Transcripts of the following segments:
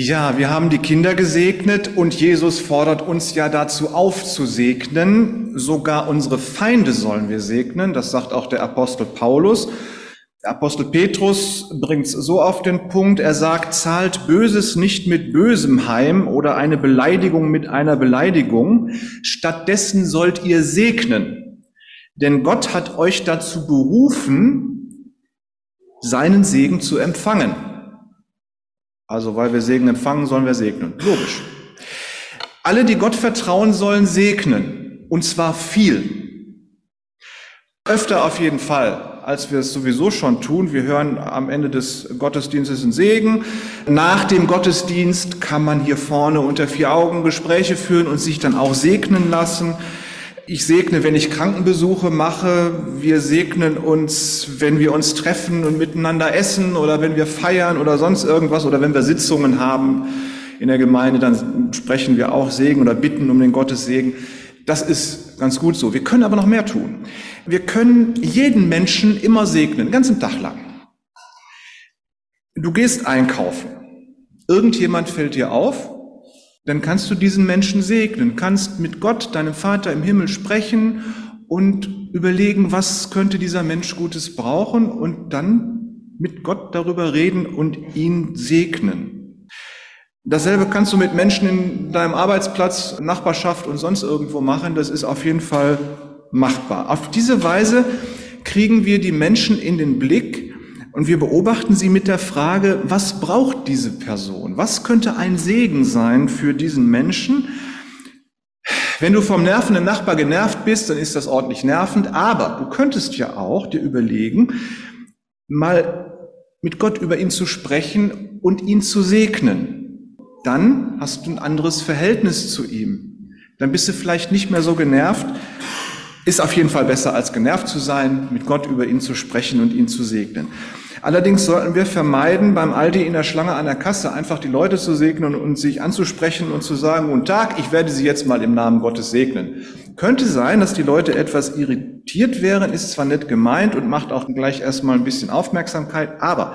Ja, wir haben die Kinder gesegnet und Jesus fordert uns ja dazu auf zu segnen. Sogar unsere Feinde sollen wir segnen. Das sagt auch der Apostel Paulus. Der Apostel Petrus bringt es so auf den Punkt. Er sagt, zahlt Böses nicht mit Bösem heim oder eine Beleidigung mit einer Beleidigung. Stattdessen sollt ihr segnen. Denn Gott hat euch dazu berufen, seinen Segen zu empfangen. Also weil wir Segen empfangen, sollen wir segnen. Logisch. Alle, die Gott vertrauen, sollen segnen. Und zwar viel. Öfter auf jeden Fall, als wir es sowieso schon tun. Wir hören am Ende des Gottesdienstes einen Segen. Nach dem Gottesdienst kann man hier vorne unter vier Augen Gespräche führen und sich dann auch segnen lassen. Ich segne, wenn ich Krankenbesuche mache. Wir segnen uns, wenn wir uns treffen und miteinander essen oder wenn wir feiern oder sonst irgendwas oder wenn wir Sitzungen haben in der Gemeinde, dann sprechen wir auch Segen oder bitten um den Gottes Segen. Das ist ganz gut so. Wir können aber noch mehr tun. Wir können jeden Menschen immer segnen, den ganzen Tag lang. Du gehst einkaufen. Irgendjemand fällt dir auf dann kannst du diesen Menschen segnen, kannst mit Gott, deinem Vater im Himmel sprechen und überlegen, was könnte dieser Mensch Gutes brauchen und dann mit Gott darüber reden und ihn segnen. Dasselbe kannst du mit Menschen in deinem Arbeitsplatz, Nachbarschaft und sonst irgendwo machen. Das ist auf jeden Fall machbar. Auf diese Weise kriegen wir die Menschen in den Blick, und wir beobachten sie mit der Frage, was braucht diese Person? Was könnte ein Segen sein für diesen Menschen? Wenn du vom nervenden Nachbar genervt bist, dann ist das ordentlich nervend, aber du könntest ja auch dir überlegen, mal mit Gott über ihn zu sprechen und ihn zu segnen. Dann hast du ein anderes Verhältnis zu ihm. Dann bist du vielleicht nicht mehr so genervt. Ist auf jeden Fall besser, als genervt zu sein, mit Gott über ihn zu sprechen und ihn zu segnen. Allerdings sollten wir vermeiden, beim Aldi in der Schlange an der Kasse einfach die Leute zu segnen und sich anzusprechen und zu sagen, guten Tag, ich werde Sie jetzt mal im Namen Gottes segnen. Könnte sein, dass die Leute etwas irritiert wären, ist zwar nett gemeint und macht auch gleich erstmal ein bisschen Aufmerksamkeit, aber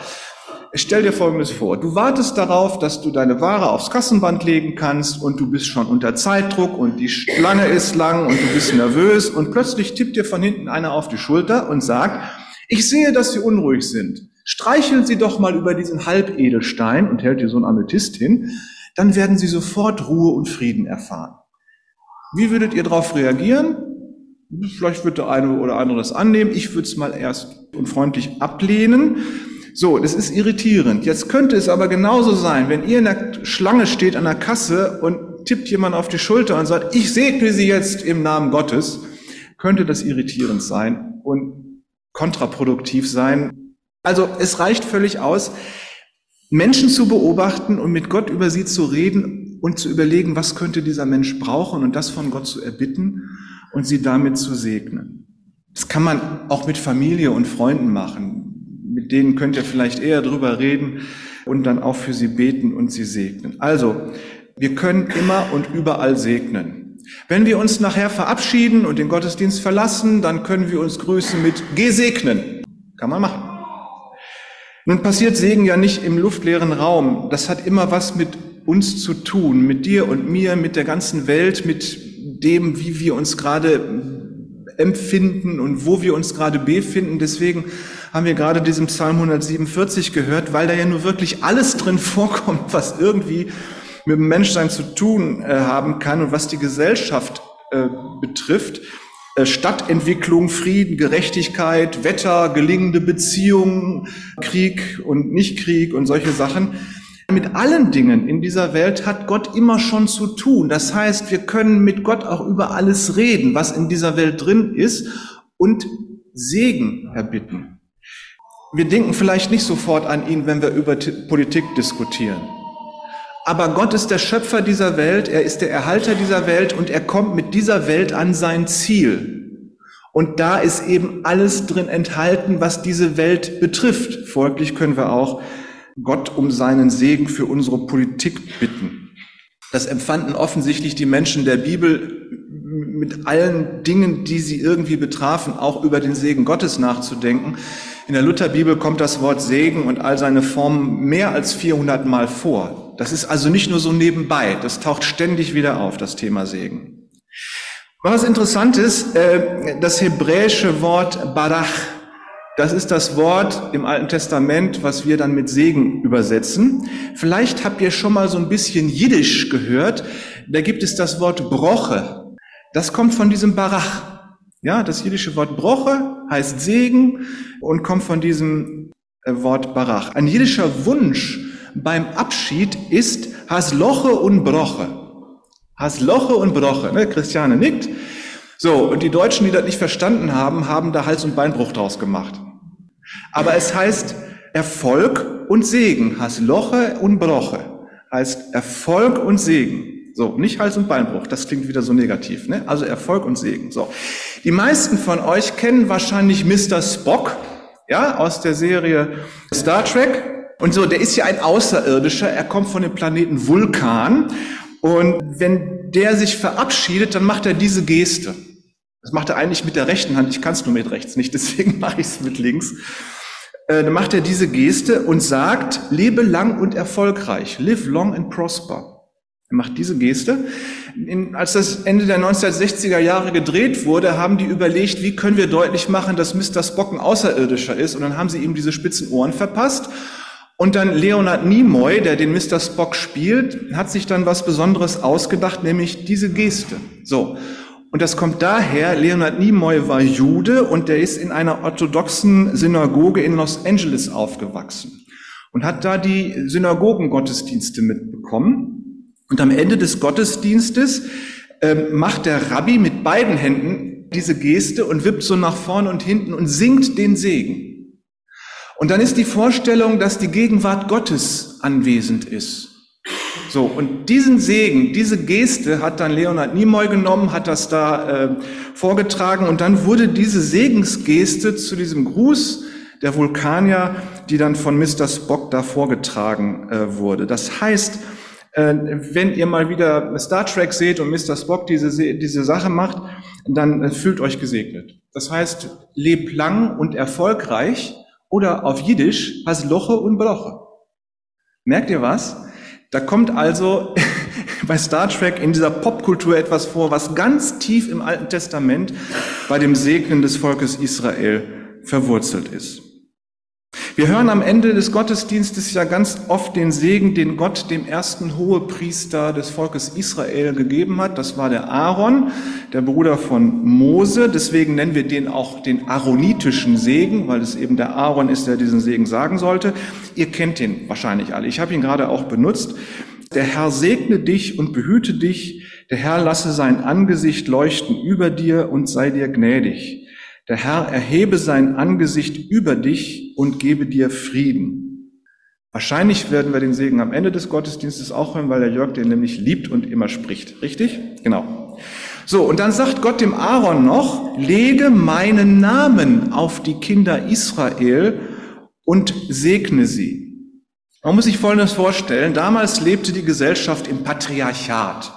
Stell dir Folgendes vor. Du wartest darauf, dass du deine Ware aufs Kassenband legen kannst und du bist schon unter Zeitdruck und die Schlange ist lang und du bist nervös und plötzlich tippt dir von hinten einer auf die Schulter und sagt, ich sehe, dass Sie unruhig sind streicheln Sie doch mal über diesen Halbedelstein und hält dir so ein Amethyst hin, dann werden Sie sofort Ruhe und Frieden erfahren. Wie würdet ihr darauf reagieren? Vielleicht wird der eine oder andere das annehmen. Ich würde es mal erst unfreundlich ablehnen. So, das ist irritierend. Jetzt könnte es aber genauso sein, wenn ihr in der Schlange steht an der Kasse und tippt jemand auf die Schulter und sagt, ich segne Sie jetzt im Namen Gottes, könnte das irritierend sein und kontraproduktiv sein, also es reicht völlig aus, Menschen zu beobachten und mit Gott über sie zu reden und zu überlegen, was könnte dieser Mensch brauchen und das von Gott zu erbitten und sie damit zu segnen. Das kann man auch mit Familie und Freunden machen. Mit denen könnt ihr vielleicht eher drüber reden und dann auch für sie beten und sie segnen. Also, wir können immer und überall segnen. Wenn wir uns nachher verabschieden und den Gottesdienst verlassen, dann können wir uns grüßen mit gesegnen. Kann man machen. Nun passiert Segen ja nicht im luftleeren Raum. Das hat immer was mit uns zu tun, mit dir und mir, mit der ganzen Welt, mit dem, wie wir uns gerade empfinden und wo wir uns gerade befinden. Deswegen haben wir gerade diesen Psalm 147 gehört, weil da ja nur wirklich alles drin vorkommt, was irgendwie mit dem Menschsein zu tun äh, haben kann und was die Gesellschaft äh, betrifft. Äh, Stadtentwicklung, Frieden, Gerechtigkeit, Wetter, gelingende Beziehungen, Krieg und Nichtkrieg und solche Sachen. Mit allen Dingen in dieser Welt hat Gott immer schon zu tun. Das heißt, wir können mit Gott auch über alles reden, was in dieser Welt drin ist und Segen erbitten. Wir denken vielleicht nicht sofort an ihn, wenn wir über Politik diskutieren. Aber Gott ist der Schöpfer dieser Welt, er ist der Erhalter dieser Welt und er kommt mit dieser Welt an sein Ziel. Und da ist eben alles drin enthalten, was diese Welt betrifft. Folglich können wir auch Gott um seinen Segen für unsere Politik bitten. Das empfanden offensichtlich die Menschen der Bibel mit allen Dingen, die sie irgendwie betrafen, auch über den Segen Gottes nachzudenken. In der Lutherbibel kommt das Wort Segen und all seine Formen mehr als 400 Mal vor. Das ist also nicht nur so nebenbei, das taucht ständig wieder auf, das Thema Segen. Was interessant ist, äh, das hebräische Wort Barach, das ist das Wort im Alten Testament, was wir dann mit Segen übersetzen. Vielleicht habt ihr schon mal so ein bisschen Jiddisch gehört. Da gibt es das Wort Broche. Das kommt von diesem Barach. Ja, das jiddische Wort Broche heißt Segen und kommt von diesem äh, Wort Barach. Ein jiddischer Wunsch beim Abschied ist Hasloche und Broche. Hasloche und Broche. Ne? Christiane nickt. So, und die Deutschen, die das nicht verstanden haben, haben da Hals- und Beinbruch draus gemacht. Aber es heißt Erfolg und Segen. Hasloche und Broche heißt Erfolg und Segen. So, nicht Hals- und Beinbruch, das klingt wieder so negativ. Ne? Also Erfolg und Segen. So, Die meisten von euch kennen wahrscheinlich Mr. Spock, ja, aus der Serie Star Trek. Und so, der ist ja ein Außerirdischer, er kommt von dem Planeten Vulkan. Und wenn der sich verabschiedet, dann macht er diese Geste. Das macht er eigentlich mit der rechten Hand. Ich kann es nur mit rechts nicht, deswegen mache ich es mit links. Äh, dann macht er diese Geste und sagt, lebe lang und erfolgreich. Live long and prosper. Er macht diese Geste. In, als das Ende der 1960er Jahre gedreht wurde, haben die überlegt, wie können wir deutlich machen, dass Mr. Spock ein Außerirdischer ist. Und dann haben sie ihm diese spitzen Ohren verpasst. Und dann Leonard Nimoy, der den Mr. Spock spielt, hat sich dann was Besonderes ausgedacht, nämlich diese Geste. So. Und das kommt daher, Leonard Nimoy war Jude und der ist in einer orthodoxen Synagoge in Los Angeles aufgewachsen und hat da die Synagogengottesdienste mitbekommen. Und am Ende des Gottesdienstes äh, macht der Rabbi mit beiden Händen diese Geste und wippt so nach vorne und hinten und singt den Segen. Und dann ist die Vorstellung, dass die Gegenwart Gottes anwesend ist. So, und diesen Segen, diese Geste hat dann Leonard Nimoy genommen, hat das da äh, vorgetragen und dann wurde diese Segensgeste zu diesem Gruß der Vulkanier, die dann von Mr. Spock da vorgetragen äh, wurde. Das heißt, wenn ihr mal wieder Star Trek seht und Mr. Spock diese, diese Sache macht, dann äh, fühlt euch gesegnet. Das heißt, lebt lang und erfolgreich oder auf Jiddisch, has Loche und Bloche. Merkt ihr was? Da kommt also bei Star Trek in dieser Popkultur etwas vor, was ganz tief im Alten Testament bei dem Segnen des Volkes Israel verwurzelt ist. Wir hören am Ende des Gottesdienstes ja ganz oft den Segen, den Gott dem ersten Hohepriester des Volkes Israel gegeben hat. Das war der Aaron, der Bruder von Mose. Deswegen nennen wir den auch den aaronitischen Segen, weil es eben der Aaron ist, der diesen Segen sagen sollte. Ihr kennt den wahrscheinlich alle. Ich habe ihn gerade auch benutzt. Der Herr segne dich und behüte dich. Der Herr lasse sein Angesicht leuchten über dir und sei dir gnädig. Der Herr erhebe sein Angesicht über dich und gebe dir Frieden. Wahrscheinlich werden wir den Segen am Ende des Gottesdienstes auch hören, weil der Jörg den nämlich liebt und immer spricht. Richtig? Genau. So, und dann sagt Gott dem Aaron noch, lege meinen Namen auf die Kinder Israel und segne sie. Man muss sich Folgendes vorstellen. Damals lebte die Gesellschaft im Patriarchat.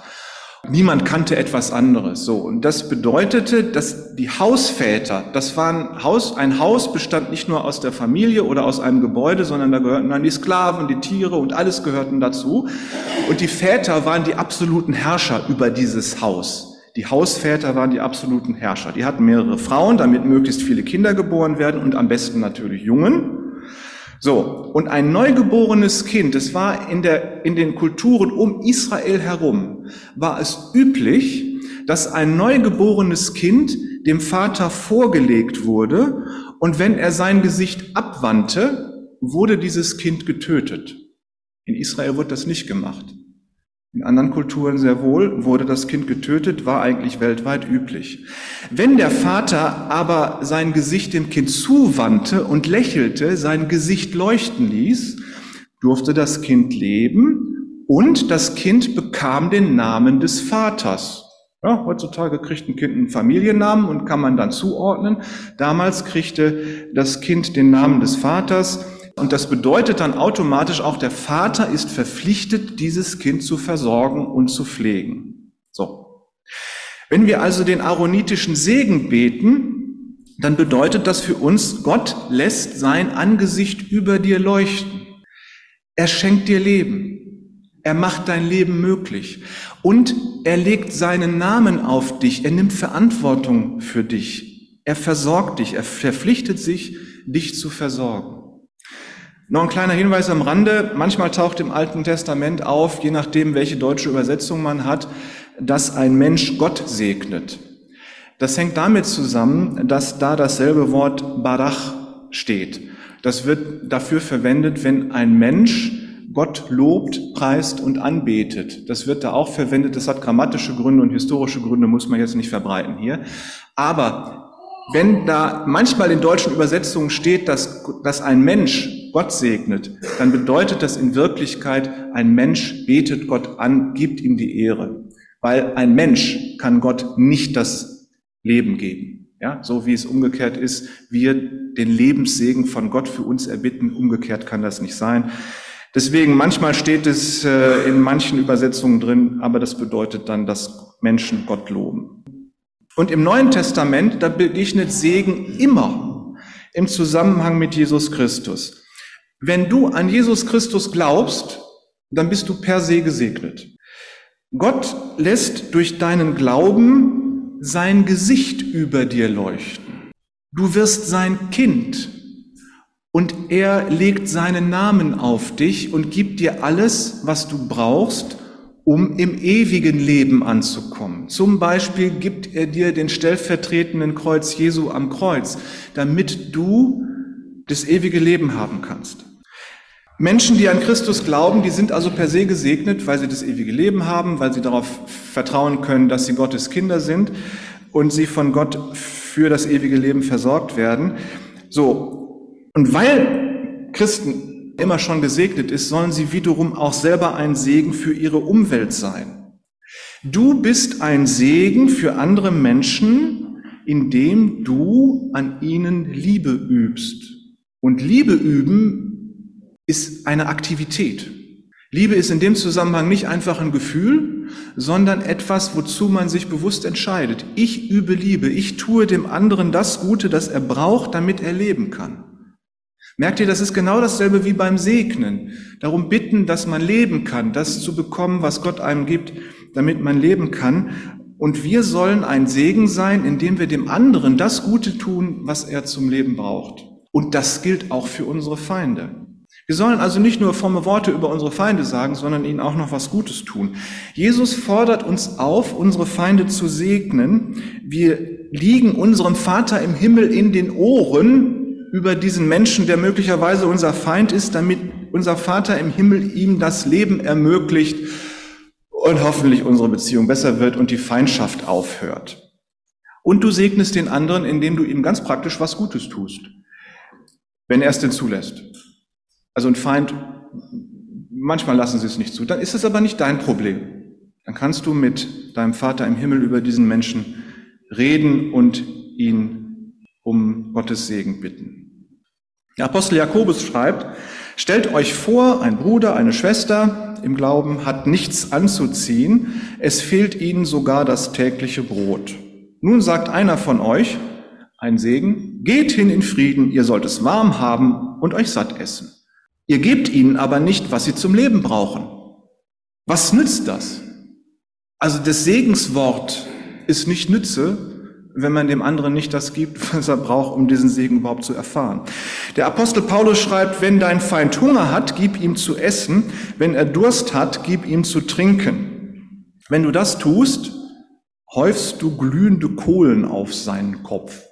Niemand kannte etwas anderes. So. Und das bedeutete, dass die Hausväter, das waren Haus, ein Haus bestand nicht nur aus der Familie oder aus einem Gebäude, sondern da gehörten dann die Sklaven, die Tiere und alles gehörten dazu. Und die Väter waren die absoluten Herrscher über dieses Haus. Die Hausväter waren die absoluten Herrscher. Die hatten mehrere Frauen, damit möglichst viele Kinder geboren werden und am besten natürlich Jungen. So, und ein neugeborenes Kind, es war in, der, in den Kulturen um Israel herum, war es üblich, dass ein neugeborenes Kind dem Vater vorgelegt wurde und wenn er sein Gesicht abwandte, wurde dieses Kind getötet. In Israel wird das nicht gemacht. In anderen Kulturen sehr wohl wurde das Kind getötet, war eigentlich weltweit üblich. Wenn der Vater aber sein Gesicht dem Kind zuwandte und lächelte, sein Gesicht leuchten ließ, durfte das Kind leben und das Kind bekam den Namen des Vaters. Ja, heutzutage kriegt ein Kind einen Familiennamen und kann man dann zuordnen. Damals kriegte das Kind den Namen des Vaters und das bedeutet dann automatisch auch, der Vater ist verpflichtet, dieses Kind zu versorgen und zu pflegen. So. Wenn wir also den aaronitischen Segen beten, dann bedeutet das für uns, Gott lässt sein Angesicht über dir leuchten. Er schenkt dir Leben. Er macht dein Leben möglich. Und er legt seinen Namen auf dich. Er nimmt Verantwortung für dich. Er versorgt dich. Er verpflichtet sich, dich zu versorgen. Noch ein kleiner Hinweis am Rande. Manchmal taucht im Alten Testament auf, je nachdem, welche deutsche Übersetzung man hat, dass ein Mensch Gott segnet. Das hängt damit zusammen, dass da dasselbe Wort Barach steht. Das wird dafür verwendet, wenn ein Mensch Gott lobt, preist und anbetet. Das wird da auch verwendet. Das hat grammatische Gründe und historische Gründe, muss man jetzt nicht verbreiten hier. Aber wenn da manchmal in deutschen Übersetzungen steht, dass, dass ein Mensch Gott segnet, dann bedeutet das in Wirklichkeit, ein Mensch betet Gott an, gibt ihm die Ehre. Weil ein Mensch kann Gott nicht das Leben geben. Ja, so wie es umgekehrt ist, wir den Lebenssegen von Gott für uns erbitten, umgekehrt kann das nicht sein. Deswegen, manchmal steht es äh, in manchen Übersetzungen drin, aber das bedeutet dann, dass Menschen Gott loben. Und im Neuen Testament, da begegnet Segen immer im Zusammenhang mit Jesus Christus. Wenn du an Jesus Christus glaubst, dann bist du per se gesegnet. Gott lässt durch deinen Glauben sein Gesicht über dir leuchten. Du wirst sein Kind und er legt seinen Namen auf dich und gibt dir alles, was du brauchst, um im ewigen Leben anzukommen. Zum Beispiel gibt er dir den stellvertretenden Kreuz Jesu am Kreuz, damit du das ewige Leben haben kannst. Menschen, die an Christus glauben, die sind also per se gesegnet, weil sie das ewige Leben haben, weil sie darauf vertrauen können, dass sie Gottes Kinder sind und sie von Gott für das ewige Leben versorgt werden. So. Und weil Christen immer schon gesegnet ist, sollen sie wiederum auch selber ein Segen für ihre Umwelt sein. Du bist ein Segen für andere Menschen, indem du an ihnen Liebe übst. Und Liebe üben ist eine Aktivität. Liebe ist in dem Zusammenhang nicht einfach ein Gefühl, sondern etwas, wozu man sich bewusst entscheidet. Ich übe Liebe, ich tue dem anderen das Gute, das er braucht, damit er leben kann. Merkt ihr, das ist genau dasselbe wie beim Segnen. Darum bitten, dass man leben kann, das zu bekommen, was Gott einem gibt, damit man leben kann. Und wir sollen ein Segen sein, indem wir dem anderen das Gute tun, was er zum Leben braucht. Und das gilt auch für unsere Feinde. Wir sollen also nicht nur fromme Worte über unsere Feinde sagen, sondern ihnen auch noch was Gutes tun. Jesus fordert uns auf, unsere Feinde zu segnen. Wir liegen unserem Vater im Himmel in den Ohren, über diesen Menschen, der möglicherweise unser Feind ist, damit unser Vater im Himmel ihm das Leben ermöglicht und hoffentlich unsere Beziehung besser wird und die Feindschaft aufhört. Und du segnest den anderen, indem du ihm ganz praktisch was Gutes tust, wenn er es denn zulässt. Also ein Feind, manchmal lassen sie es nicht zu, dann ist es aber nicht dein Problem. Dann kannst du mit deinem Vater im Himmel über diesen Menschen reden und ihn um Gottes Segen bitten. Der Apostel Jakobus schreibt, stellt euch vor, ein Bruder, eine Schwester im Glauben hat nichts anzuziehen, es fehlt ihnen sogar das tägliche Brot. Nun sagt einer von euch, ein Segen, geht hin in Frieden, ihr sollt es warm haben und euch satt essen. Ihr gebt ihnen aber nicht, was sie zum Leben brauchen. Was nützt das? Also das Segenswort ist nicht Nütze, wenn man dem anderen nicht das gibt, was er braucht, um diesen Segen überhaupt zu erfahren. Der Apostel Paulus schreibt, wenn dein Feind Hunger hat, gib ihm zu essen, wenn er Durst hat, gib ihm zu trinken. Wenn du das tust, häufst du glühende Kohlen auf seinen Kopf.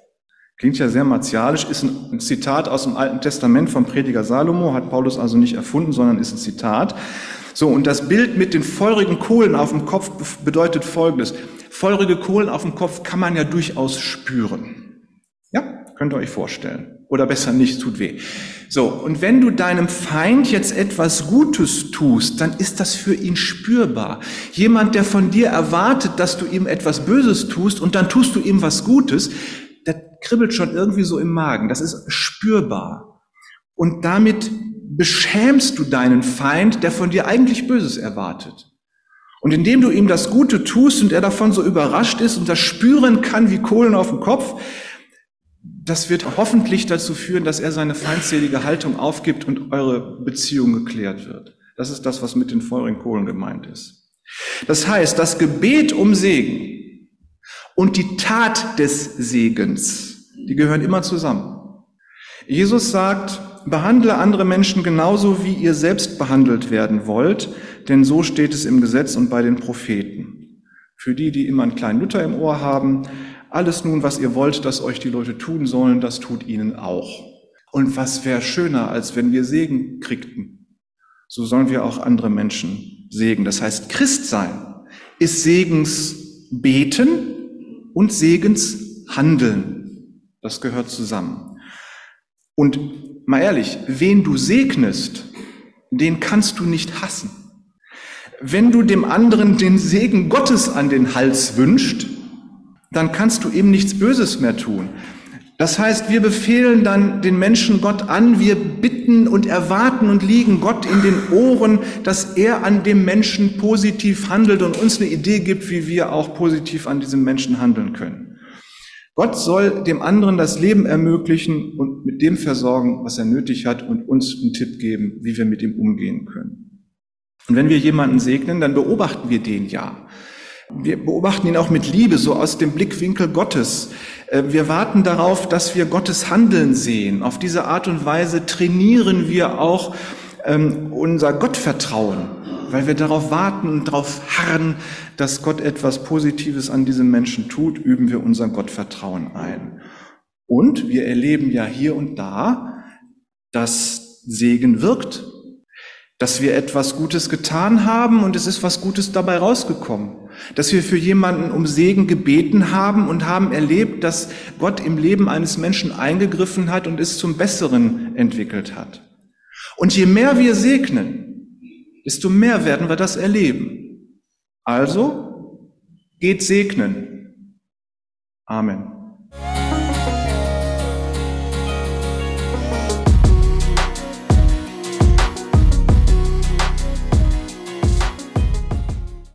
Klingt ja sehr martialisch, ist ein Zitat aus dem Alten Testament vom Prediger Salomo, hat Paulus also nicht erfunden, sondern ist ein Zitat. So, und das Bild mit den feurigen Kohlen auf dem Kopf bedeutet Folgendes. Feurige Kohlen auf dem Kopf kann man ja durchaus spüren. Ja, könnt ihr euch vorstellen. Oder besser nicht, tut weh. So, und wenn du deinem Feind jetzt etwas Gutes tust, dann ist das für ihn spürbar. Jemand, der von dir erwartet, dass du ihm etwas Böses tust und dann tust du ihm was Gutes, kribbelt schon irgendwie so im Magen. Das ist spürbar. Und damit beschämst du deinen Feind, der von dir eigentlich Böses erwartet. Und indem du ihm das Gute tust und er davon so überrascht ist und das spüren kann wie Kohlen auf dem Kopf, das wird hoffentlich dazu führen, dass er seine feindselige Haltung aufgibt und eure Beziehung geklärt wird. Das ist das, was mit den feurigen Kohlen gemeint ist. Das heißt, das Gebet um Segen und die Tat des Segens, die gehören immer zusammen. Jesus sagt, behandle andere Menschen genauso, wie ihr selbst behandelt werden wollt, denn so steht es im Gesetz und bei den Propheten. Für die, die immer einen kleinen Luther im Ohr haben, alles nun, was ihr wollt, dass euch die Leute tun sollen, das tut ihnen auch. Und was wäre schöner, als wenn wir Segen kriegten? So sollen wir auch andere Menschen segnen. Das heißt, Christ sein ist Segens beten und Segens handeln. Das gehört zusammen. Und mal ehrlich, wen du segnest, den kannst du nicht hassen. Wenn du dem anderen den Segen Gottes an den Hals wünscht, dann kannst du ihm nichts Böses mehr tun. Das heißt, wir befehlen dann den Menschen Gott an, wir bitten und erwarten und liegen Gott in den Ohren, dass er an dem Menschen positiv handelt und uns eine Idee gibt, wie wir auch positiv an diesem Menschen handeln können. Gott soll dem anderen das Leben ermöglichen und mit dem versorgen, was er nötig hat und uns einen Tipp geben, wie wir mit ihm umgehen können. Und wenn wir jemanden segnen, dann beobachten wir den ja. Wir beobachten ihn auch mit Liebe, so aus dem Blickwinkel Gottes. Äh, wir warten darauf, dass wir Gottes Handeln sehen. Auf diese Art und Weise trainieren wir auch ähm, unser Gottvertrauen, weil wir darauf warten und darauf harren, dass Gott etwas Positives an diesem Menschen tut, üben wir unser Gottvertrauen ein. Und wir erleben ja hier und da, dass Segen wirkt, dass wir etwas Gutes getan haben und es ist was Gutes dabei rausgekommen. Dass wir für jemanden um Segen gebeten haben und haben erlebt, dass Gott im Leben eines Menschen eingegriffen hat und es zum Besseren entwickelt hat. Und je mehr wir segnen, desto mehr werden wir das erleben. Also, geht segnen. Amen.